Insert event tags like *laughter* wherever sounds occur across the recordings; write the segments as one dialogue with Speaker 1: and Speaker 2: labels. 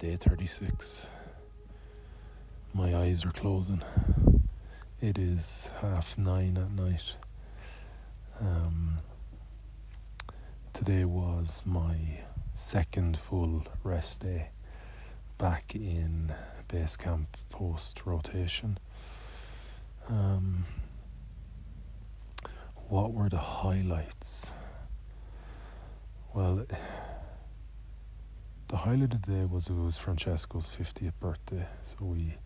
Speaker 1: Day 36. My eyes are closing. It is half nine at night. Um, today was my second full rest day back in base camp post rotation. Um, what were the highlights? Well, the highlight of the day was it was Francesco's 50th birthday, so we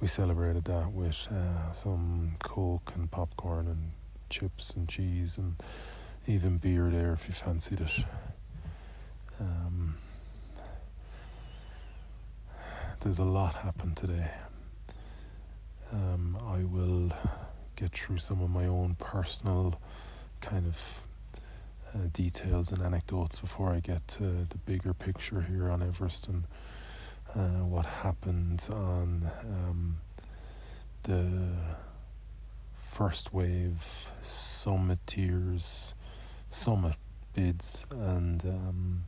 Speaker 1: we celebrated that with uh, some coke and popcorn and chips and cheese and even beer there if you fancied it. Um, there's a lot happened today. Um, I will get through some of my own personal kind of uh, details and anecdotes before I get to the bigger picture here on Everest and uh, what happened on um, the first wave summit tiers, summit bids, and um,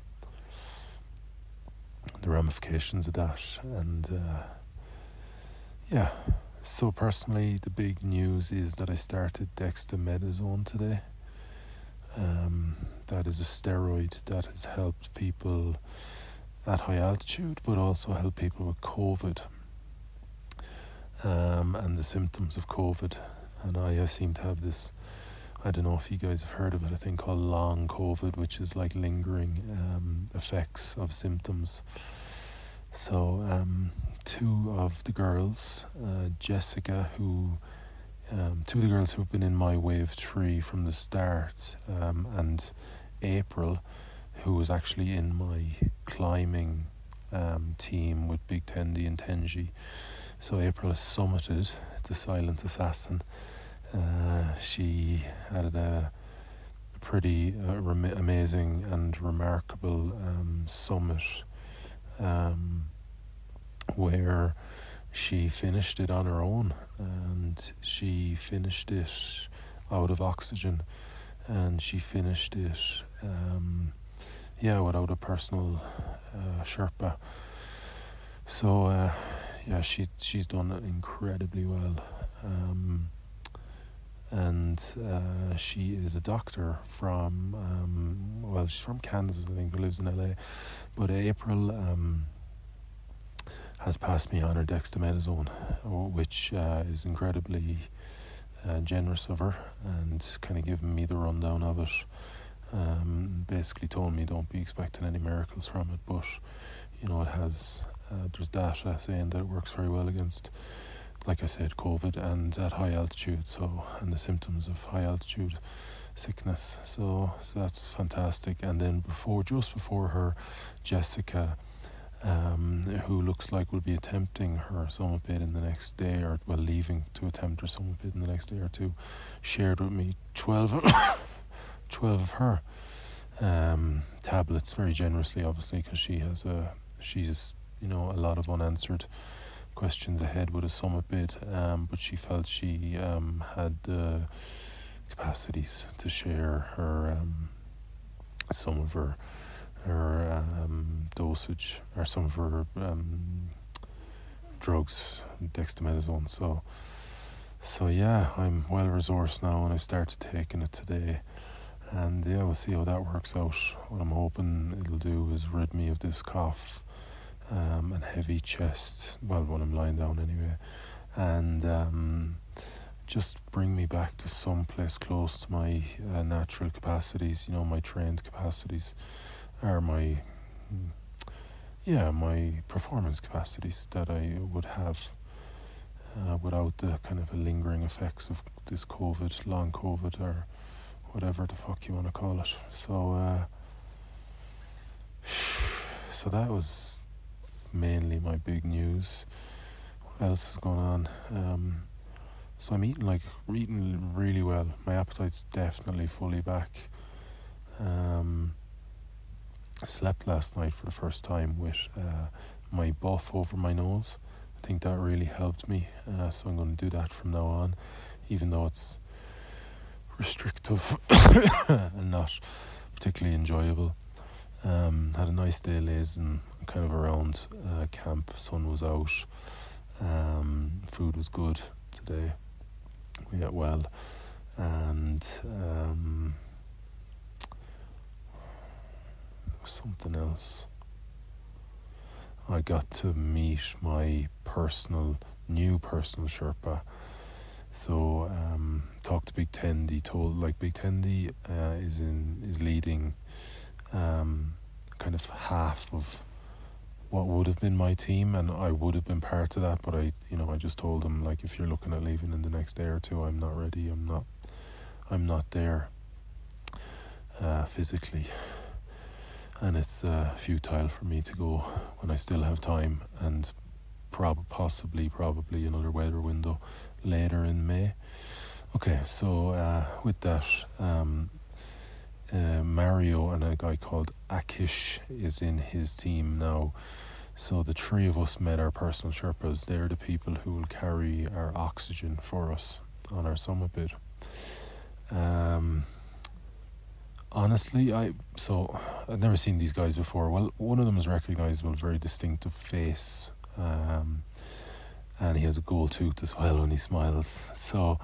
Speaker 1: the ramifications of that. And uh, yeah, so personally, the big news is that I started dexamethasone today. Um, that is a steroid that has helped people at high altitude, but also help people with COVID um, and the symptoms of COVID. And I, I seem to have this. I don't know if you guys have heard of it. A thing called long COVID, which is like lingering um, effects of symptoms. So, um, two of the girls, uh, Jessica, who um, two of the girls who've been in my wave three from the start, um, and April, who was actually in my climbing um, team with Big Tendi and Tenji. So April has summited the Silent Assassin. Uh, she had a pretty uh, rem- amazing and remarkable um, summit um, where she finished it on her own and she finished it out of oxygen and she finished it um, yeah without a personal uh, Sherpa. So uh, yeah she she's done incredibly well um, and uh, she is a doctor from um, well she's from Kansas I think who lives in LA but April um, has passed me on her dexamethasone, which uh, is incredibly uh, generous of her and kind of given me the rundown of it. Um, basically told me don't be expecting any miracles from it, but you know it has. Uh, there's data saying that it works very well against, like I said, COVID and at high altitude. So and the symptoms of high altitude sickness. So, so that's fantastic. And then before, just before her, Jessica um, who looks like will be attempting her summit bid in the next day, or well, leaving to attempt her summit bid in the next day or two, shared with me 12, *coughs* 12 of her um, tablets very generously, obviously, because she has a she's you know a lot of unanswered questions ahead with a summit bid, um, but she felt she um, had the capacities to share her um, some of her her um, dosage or some of her um, drugs, dexamethasone. So, so yeah, I'm well resourced now, and I've started taking it today. And yeah, we'll see how that works out. What I'm hoping it'll do is rid me of this cough um, and heavy chest. Well, when I'm lying down anyway, and um, just bring me back to some place close to my uh, natural capacities. You know, my trained capacities are my yeah my performance capacities that I would have uh, without the kind of lingering effects of this COVID, long COVID, or whatever the fuck you want to call it. So, uh, *sighs* so that was mainly my big news. What else is going on? Um, so I'm eating like eating really well. My appetite's definitely fully back. Um, Slept last night for the first time with uh, my buff over my nose. I think that really helped me, uh, so I'm going to do that from now on, even though it's restrictive *coughs* and not particularly enjoyable. Um, had a nice day lazing kind of around uh, camp. Sun was out. Um, food was good today. We ate well, and um, something else. I got to meet my personal, new personal Sherpa. So um, talked to Big Tendi. Told like Big Tendi uh, is in is leading um, kind of half of what would have been my team, and I would have been part of that. But I, you know, I just told him like, if you're looking at leaving in the next day or two, I'm not ready. I'm not. I'm not there uh, physically and it's uh, futile for me to go when I still have time and prob- possibly probably another weather window later in May. Okay, so uh, with that, um, uh, Mario and a guy called Akish is in his team now. So the three of us met our personal Sherpas. They're the people who will carry our oxygen for us on our summit bid. Um, honestly, I so I've never seen these guys before. Well, one of them is recognizable, very distinctive face, um, and he has a gold tooth as well when he smiles. So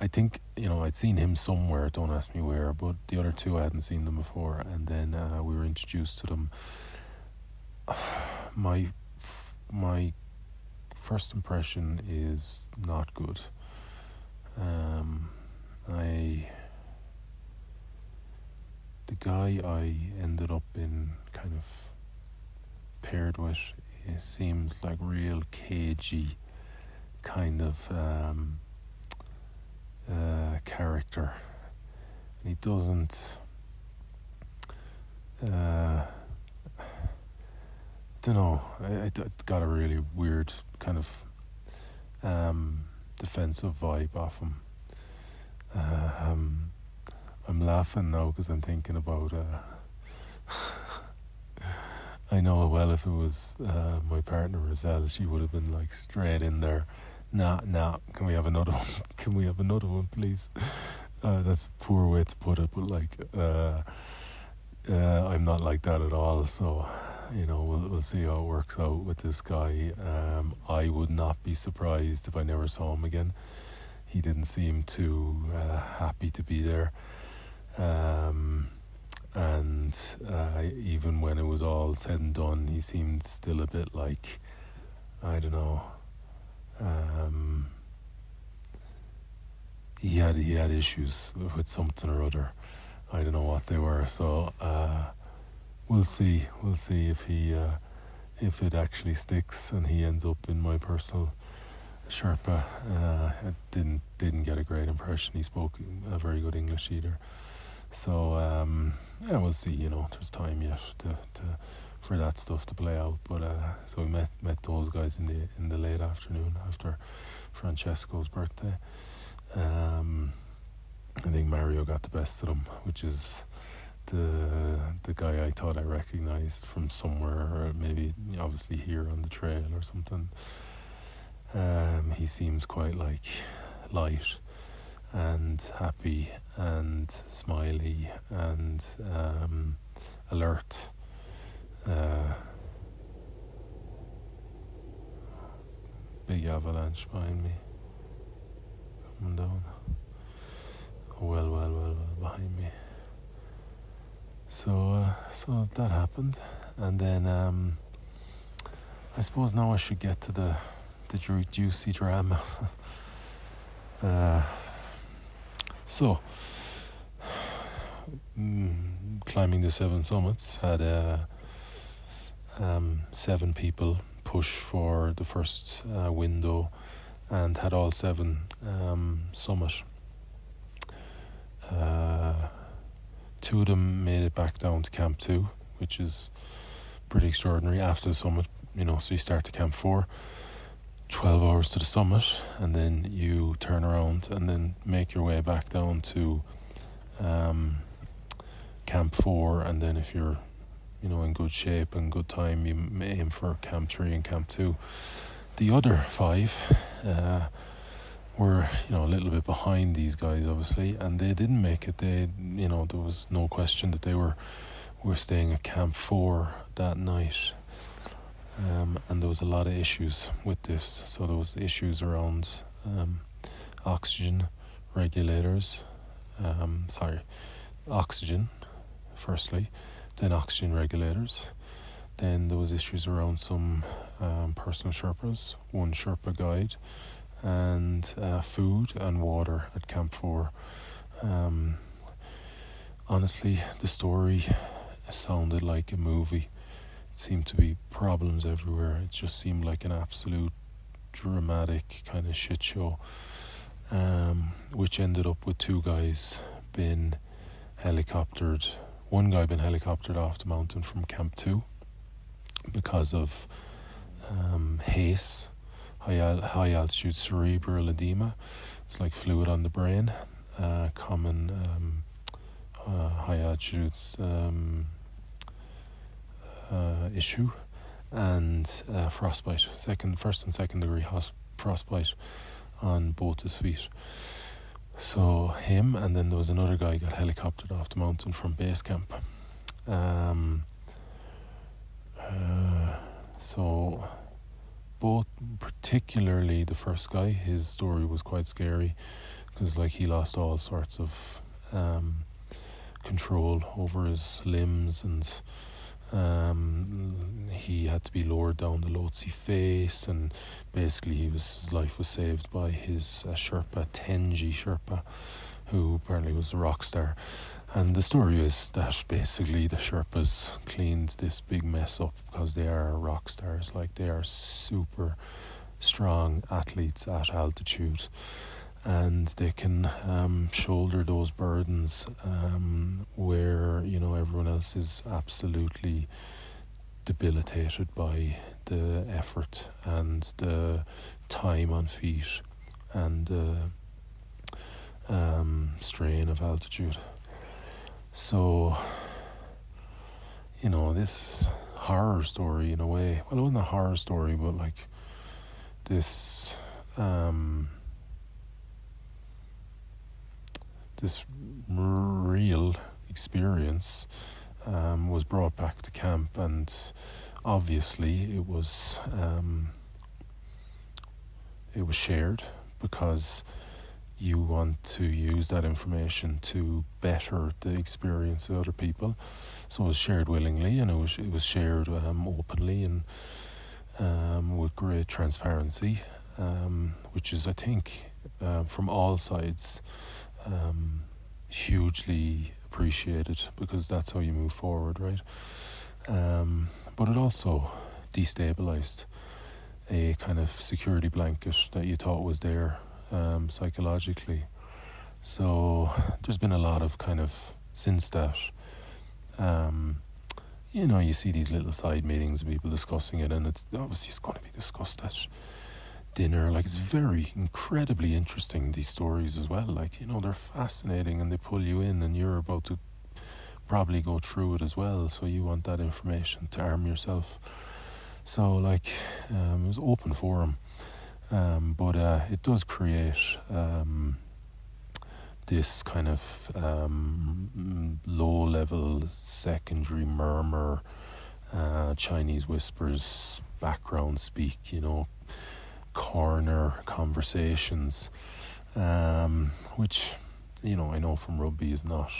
Speaker 1: I think you know I'd seen him somewhere. Don't ask me where, but the other two I hadn't seen them before, and then uh, we were introduced to them. *sighs* My my first impression is not good. Um, I the guy I ended up in kind of paired with seems like real cagey kind of um, uh, character. And he doesn't. Uh, don't know. I, I got a really weird kind of um, defensive vibe off him. Uh, um, I'm laughing now because I'm thinking about. Uh, *laughs* I know well if it was uh, my partner Roselle, she would have been like straight in there. Nah, nah. Can we have another one? *laughs* Can we have another one, please? *laughs* Uh, that's a poor way to put it, but like, uh, uh, I'm not like that at all. So, you know, we'll we'll see how it works out with this guy. Um, I would not be surprised if I never saw him again. He didn't seem too uh, happy to be there. Um, and uh, even when it was all said and done, he seemed still a bit like, I don't know. Um, he had he had issues with something or other. I don't know what they were. So uh, we'll see. We'll see if he uh, if it actually sticks and he ends up in my personal Sherpa. Uh, didn't didn't get a great impression. He spoke a very good English either. So um, yeah, we'll see. You know, there's time yet to, to for that stuff to play out. But uh, so we met met those guys in the in the late afternoon after Francesco's birthday. Um, I think Mario got the best of them, which is the the guy I thought I recognized from somewhere, or maybe obviously here on the trail or something. Um, he seems quite like light and happy and smiley and um, alert. Uh, big avalanche behind me coming down. Well, well, well, well behind me. So, uh, so that happened, and then um, I suppose now I should get to the the ju- juicy drama. *laughs* uh, so, mm, climbing the seven summits had uh, um, seven people push for the first uh, window and had all seven um, summit. Uh, two of them made it back down to Camp 2, which is pretty extraordinary after the summit. You know, so you start to Camp 4, 12 hours to the summit, and then you turn around and then make your way back down to um, Camp 4, and then if you're you know, in good shape and good time, you aim for Camp 3 and Camp 2. The other five uh, were, you know, a little bit behind these guys, obviously, and they didn't make it. They, you know, there was no question that they were were staying at Camp 4 that night. Um, and there was a lot of issues with this. So there was issues around um, oxygen regulators. Um, sorry, oxygen, firstly, then oxygen regulators. Then there was issues around some um, personal Sherpas, one Sherpa guide, and uh, food and water at Camp Four. Um, honestly, the story sounded like a movie. Seemed to be problems everywhere. It just seemed like an absolute dramatic kind of shit show, um, which ended up with two guys being helicoptered. One guy being helicoptered off the mountain from Camp Two because of um, HACE, high, al- high altitude cerebral edema. It's like fluid on the brain, uh, common um, uh, high altitude um, uh, issue, and uh, frostbite, second, first and second degree frostbite on both his feet. So him, and then there was another guy got helicoptered off the mountain from base camp. Um, uh, so both particularly the first guy his story was quite scary because like he lost all sorts of um, control over his limbs and um, he had to be lowered down the Lhotse face and basically he was his life was saved by his uh, Sherpa Tenji Sherpa who apparently was a rock star and the story is that basically the Sherpas cleaned this big mess up because they are rock stars. Like they are super strong athletes at altitude and they can um, shoulder those burdens um, where you know everyone else is absolutely debilitated by the effort and the time on feet and the um, strain of altitude. So, you know, this horror story in a way, well, it wasn't a horror story, but like this, um, this real experience um, was brought back to camp, and obviously it was um, it was shared because you want to use that information to better the experience of other people. So it was shared willingly, and it was it was shared um, openly and um, with great transparency, um, which is I think uh, from all sides um, hugely appreciated because that's how you move forward, right? Um, but it also destabilized a kind of security blanket that you thought was there um, psychologically. So there's been a lot of kind of since that, um, you know, you see these little side meetings of people discussing it, and it obviously it's going to be discussed at dinner. Like it's very incredibly interesting these stories as well. Like you know, they're fascinating, and they pull you in, and you're about to probably go through it as well. So you want that information to arm yourself. So like, um, it was open forum, um, but uh, it does create. Um, this kind of um, low level secondary murmur, uh, Chinese whispers, background speak, you know, corner conversations, um, which, you know, I know from rugby is not,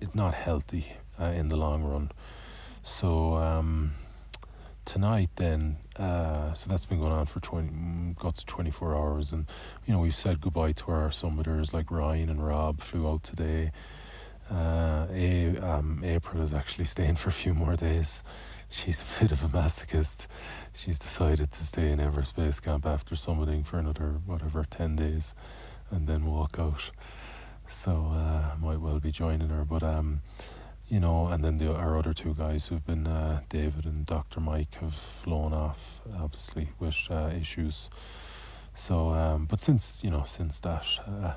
Speaker 1: it's not healthy uh, in the long run. So, um, tonight then uh, so that's been going on for 20 got to 24 hours and you know we've said goodbye to our summiters like Ryan and Rob flew out today uh, a, um, April is actually staying for a few more days she's a bit of a masochist she's decided to stay in Everest base camp after summiting for another whatever 10 days and then walk out so uh, might well be joining her but um you know, and then the, our other two guys who've been uh, David and Dr. Mike have flown off, obviously with uh, issues. So, um, but since you know, since that, uh,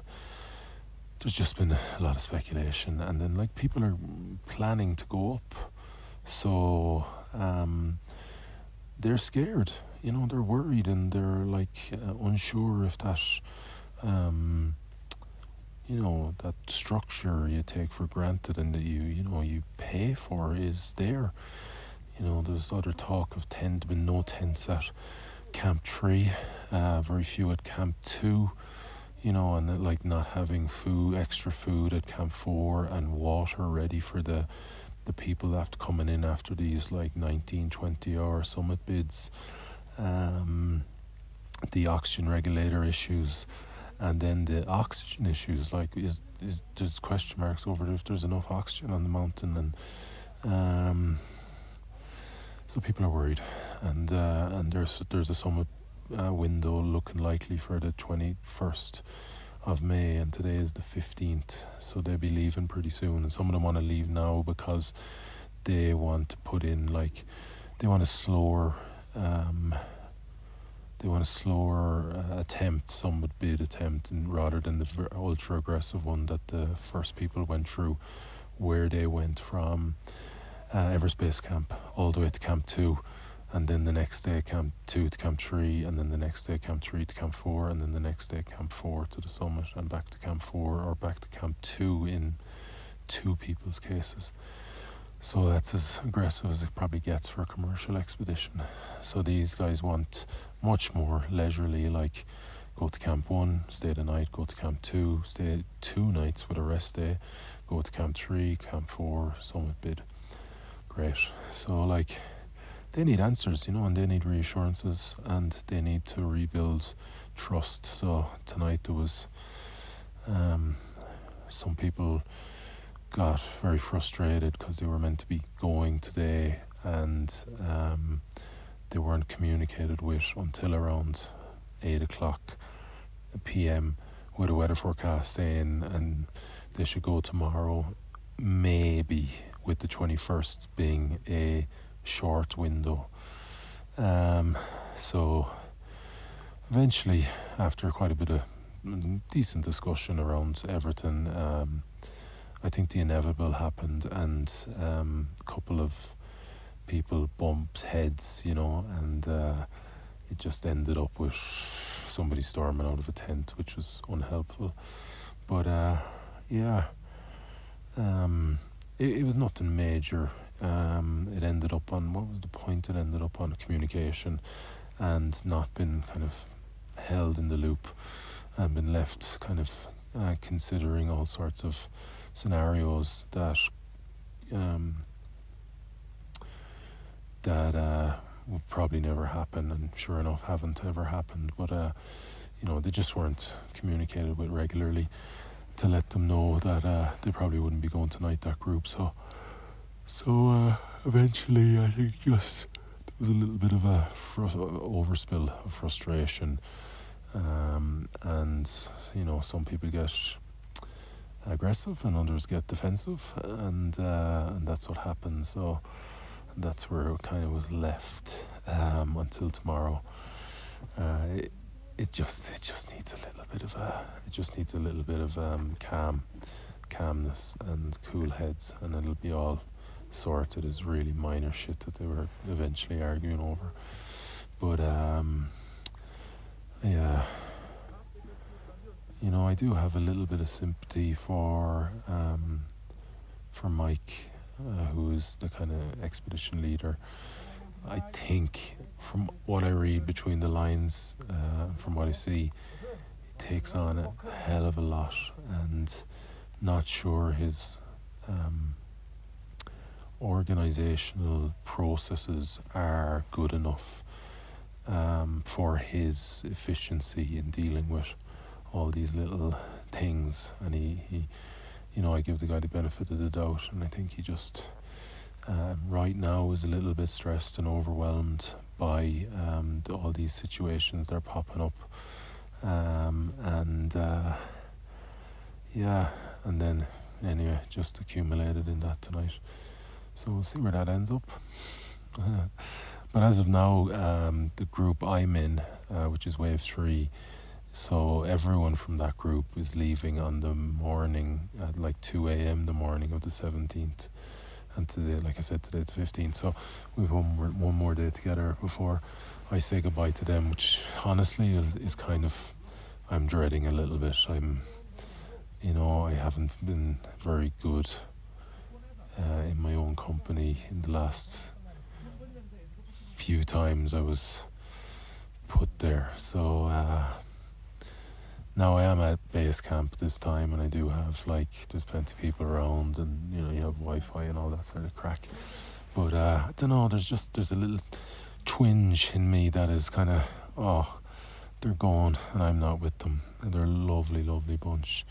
Speaker 1: there's just been a lot of speculation, and then like people are planning to go up, so um, they're scared. You know, they're worried and they're like uh, unsure if that. Um, you know that structure you take for granted and that you you know you pay for is there. You know, there's other talk of tent, been no tents at Camp Three, uh, very few at Camp Two. You know, and like not having food, extra food at Camp Four, and water ready for the the people after coming in after these like 19, 20 hour summit bids. Um, the oxygen regulator issues and then the oxygen issues like is is there's question marks over if there's enough oxygen on the mountain and um, so people are worried and uh, and there's there's a summit uh, window looking likely for the 21st of May and today is the 15th so they'll be leaving pretty soon. And some of them want to leave now because they want to put in like they want a slower um, they want a slower uh, attempt, some would bid attempt, and rather than the ultra aggressive one that the first people went through, where they went from uh, Everest base camp all the way to camp two, and then the next day camp two to camp three, and then the next day camp three to camp four, and then the next day camp four to the summit, and back to camp four or back to camp two in two people's cases. So that's as aggressive as it probably gets for a commercial expedition. So these guys want much more leisurely, like go to camp one, stay the night, go to camp two, stay two nights with a rest day, go to camp three, camp four, summit bid. Great. So like they need answers, you know, and they need reassurances and they need to rebuild trust. So tonight there was um, some people got very frustrated because they were meant to be going today and um, they weren't communicated with until around 8 o'clock p.m. with a weather forecast saying and they should go tomorrow maybe with the 21st being a short window um, so eventually after quite a bit of decent discussion around Everton um, I think the inevitable happened, and um, a couple of people bumped heads, you know, and uh, it just ended up with somebody storming out of a tent, which was unhelpful. But uh, yeah, um, it, it, was nothing major. Um, it ended up on what was the point? It ended up on communication, and not been kind of held in the loop, and been left kind of uh, considering all sorts of scenarios that um, that uh, will probably never happen, and sure enough, haven't ever happened. But uh, you know, they just weren't communicated with regularly to let them know that uh, they probably wouldn't be going tonight. That group, so so uh, eventually, I think just there was a little bit of a overspill of frustration, um, and you know, some people get aggressive and others get defensive, and uh, and that's what happened. So that's where it kind of was left um, until tomorrow. Uh, it, it just it just needs a little bit of a it just needs a little bit of um, calm, calmness and cool heads, and it'll be all sorted. As really minor shit that they were eventually arguing over, but um, yeah you know, I do have a little bit of sympathy for um, for Mike, uh, who is the kind of expedition leader. I think, from what I read between the lines, uh, from what I see, he takes on a hell of a lot, and not sure his um, organizational processes are good enough um, for his efficiency in dealing with all these little things, and he, he, you know, I give the guy the benefit of the doubt, and I think he just um, right now is a little bit stressed and overwhelmed by um, all these situations that are popping up, um, and uh, yeah, and then anyway, just accumulated in that tonight. So we'll see where that ends up. *laughs* but as of now, um, the group I'm in, uh, which is Wave Three so everyone from that group is leaving on the morning at like 2 a.m. the morning of the 17th. And today, like I said, today it's 15th. So we have one more, one more day together before I say goodbye to them, which honestly is, is kind of, I'm dreading a little bit. I'm, you know, I haven't been very good uh, in my own company in the last few times I was put there. So, uh, now I am at base camp this time, and I do have like there's plenty of people around, and you know you have Wi-Fi and all that sort of crack. But uh, I don't know. There's just there's a little twinge in me that is kind of oh they're gone and I'm not with them. And they're a lovely, lovely bunch.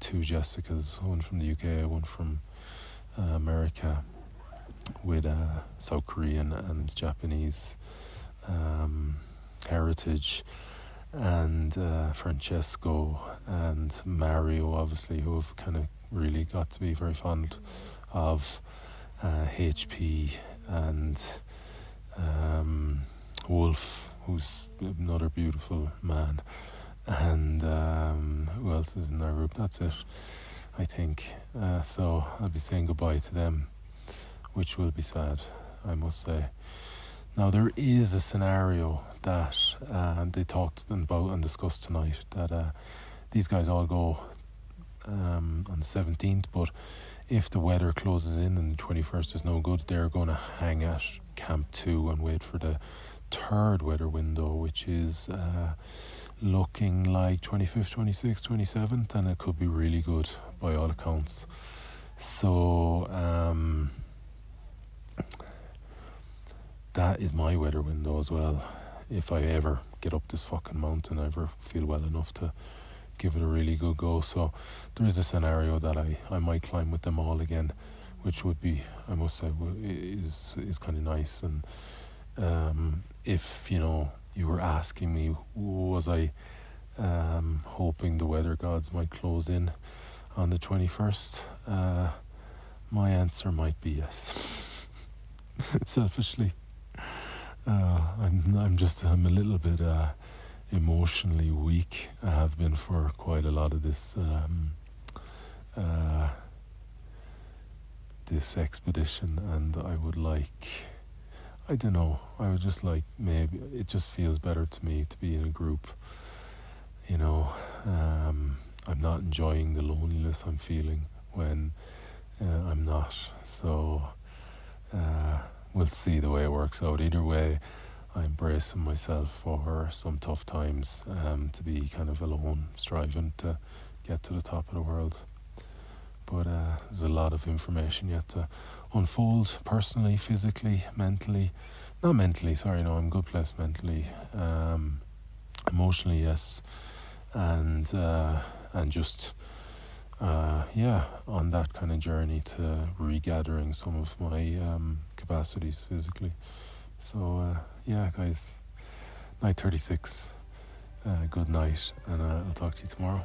Speaker 1: Two Jessicas, one from the UK, one from America, with uh, South Korean and Japanese um, heritage and uh, Francesco and Mario, obviously, who have kind of really got to be very fond of uh, HP and um, Wolf, who's another beautiful man. And um, who else is in our group? That's it, I think. Uh, so I'll be saying goodbye to them, which will be sad, I must say. Now, there is a scenario that uh, they talked about and discussed tonight that uh, these guys all go um, on the 17th, but if the weather closes in and the 21st is no good, they're going to hang at Camp 2 and wait for the third weather window, which is uh, looking like 25th, 26th, 27th, and it could be really good by all accounts. So, um, that is my weather window as well. If I ever get up this fucking mountain, I ever feel well enough to give it a really good go. So there is a scenario that I, I might climb with them all again, which would be, I must say, is is kind of nice. And um, if you know you were asking me, was I um, hoping the weather gods might close in on the twenty first? Uh, my answer might be yes. *laughs* Selfishly. Uh, I'm I'm just I'm a little bit uh, emotionally weak. I have been for quite a lot of this um, uh, this expedition, and I would like. I don't know. I was just like maybe it just feels better to me to be in a group. You know, um, I'm not enjoying the loneliness I'm feeling when uh, I'm not. So. Uh, we'll see the way it works out. Either way, I'm bracing myself for some tough times um, to be kind of alone, striving to get to the top of the world. But uh, there's a lot of information yet to unfold personally, physically, mentally. Not mentally, sorry, no, I'm good place mentally. Um, emotionally, yes. And, uh, and just uh, yeah, on that kind of journey to regathering some of my um, capacities physically. So uh, yeah, guys, night thirty six. Uh, good night, and I'll talk to you tomorrow.